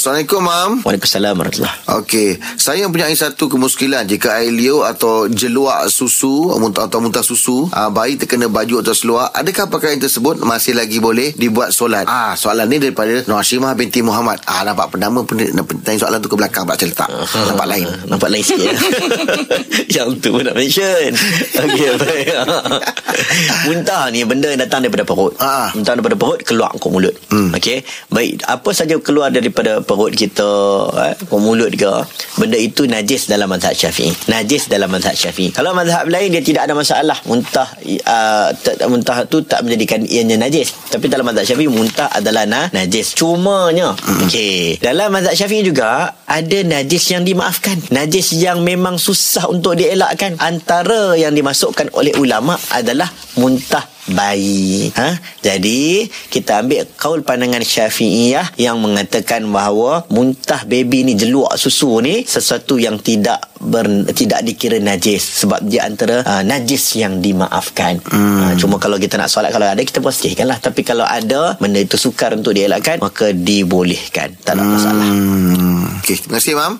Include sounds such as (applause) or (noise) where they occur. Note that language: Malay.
Assalamualaikum, Mam. Waalaikumsalam warahmatullahi Okey, saya mempunyai satu kemuskilan jika air liur atau jeluak susu muntah atau muntah susu, aa, bayi terkena baju atau seluar, adakah pakaian tersebut masih lagi boleh dibuat solat? Ah, soalan ni daripada Hashimah binti Muhammad. Ah, nampak penama pun tanya soalan tu ke belakang pula saya letak. Nampak lain. Ah, Nampak lain sikit ya? (laughs) Yang tu pun nak mention Okey baik (laughs) Muntah ni benda yang datang daripada perut Ah. Muntah daripada perut Keluar ke mulut hmm. Okey Baik Apa saja keluar daripada perut kita eh, mulut ke Benda itu najis dalam mazhab syafi'i. Najis dalam mazhab syafi'i. Kalau mazhab lain Dia tidak ada masalah. Muntah uh, tak, Muntah tu tak menjadikan ianya najis. Tapi dalam mazhab syafi'i Muntah adalah na, najis. Cumanya hmm. Okey Dalam mazhab syafi'i juga Ada najis yang dimaafkan. Najis yang memang susah untuk dielakkan. Antara yang dimasukkan oleh ulama adalah muntah bayi. Ha? Jadi kita ambil kaul pandangan Syafi'iyah yang mengatakan bahawa muntah baby ni jeluak susu ni sesuatu yang tidak ber, tidak dikira najis sebab dia antara uh, najis yang dimaafkan. Hmm. Uh, cuma kalau kita nak solat kalau ada kita bersihkanlah tapi kalau ada benda itu sukar untuk dielakkan maka dibolehkan. Tak ada masalah. Hmm. Okey, terima kasih, Mam.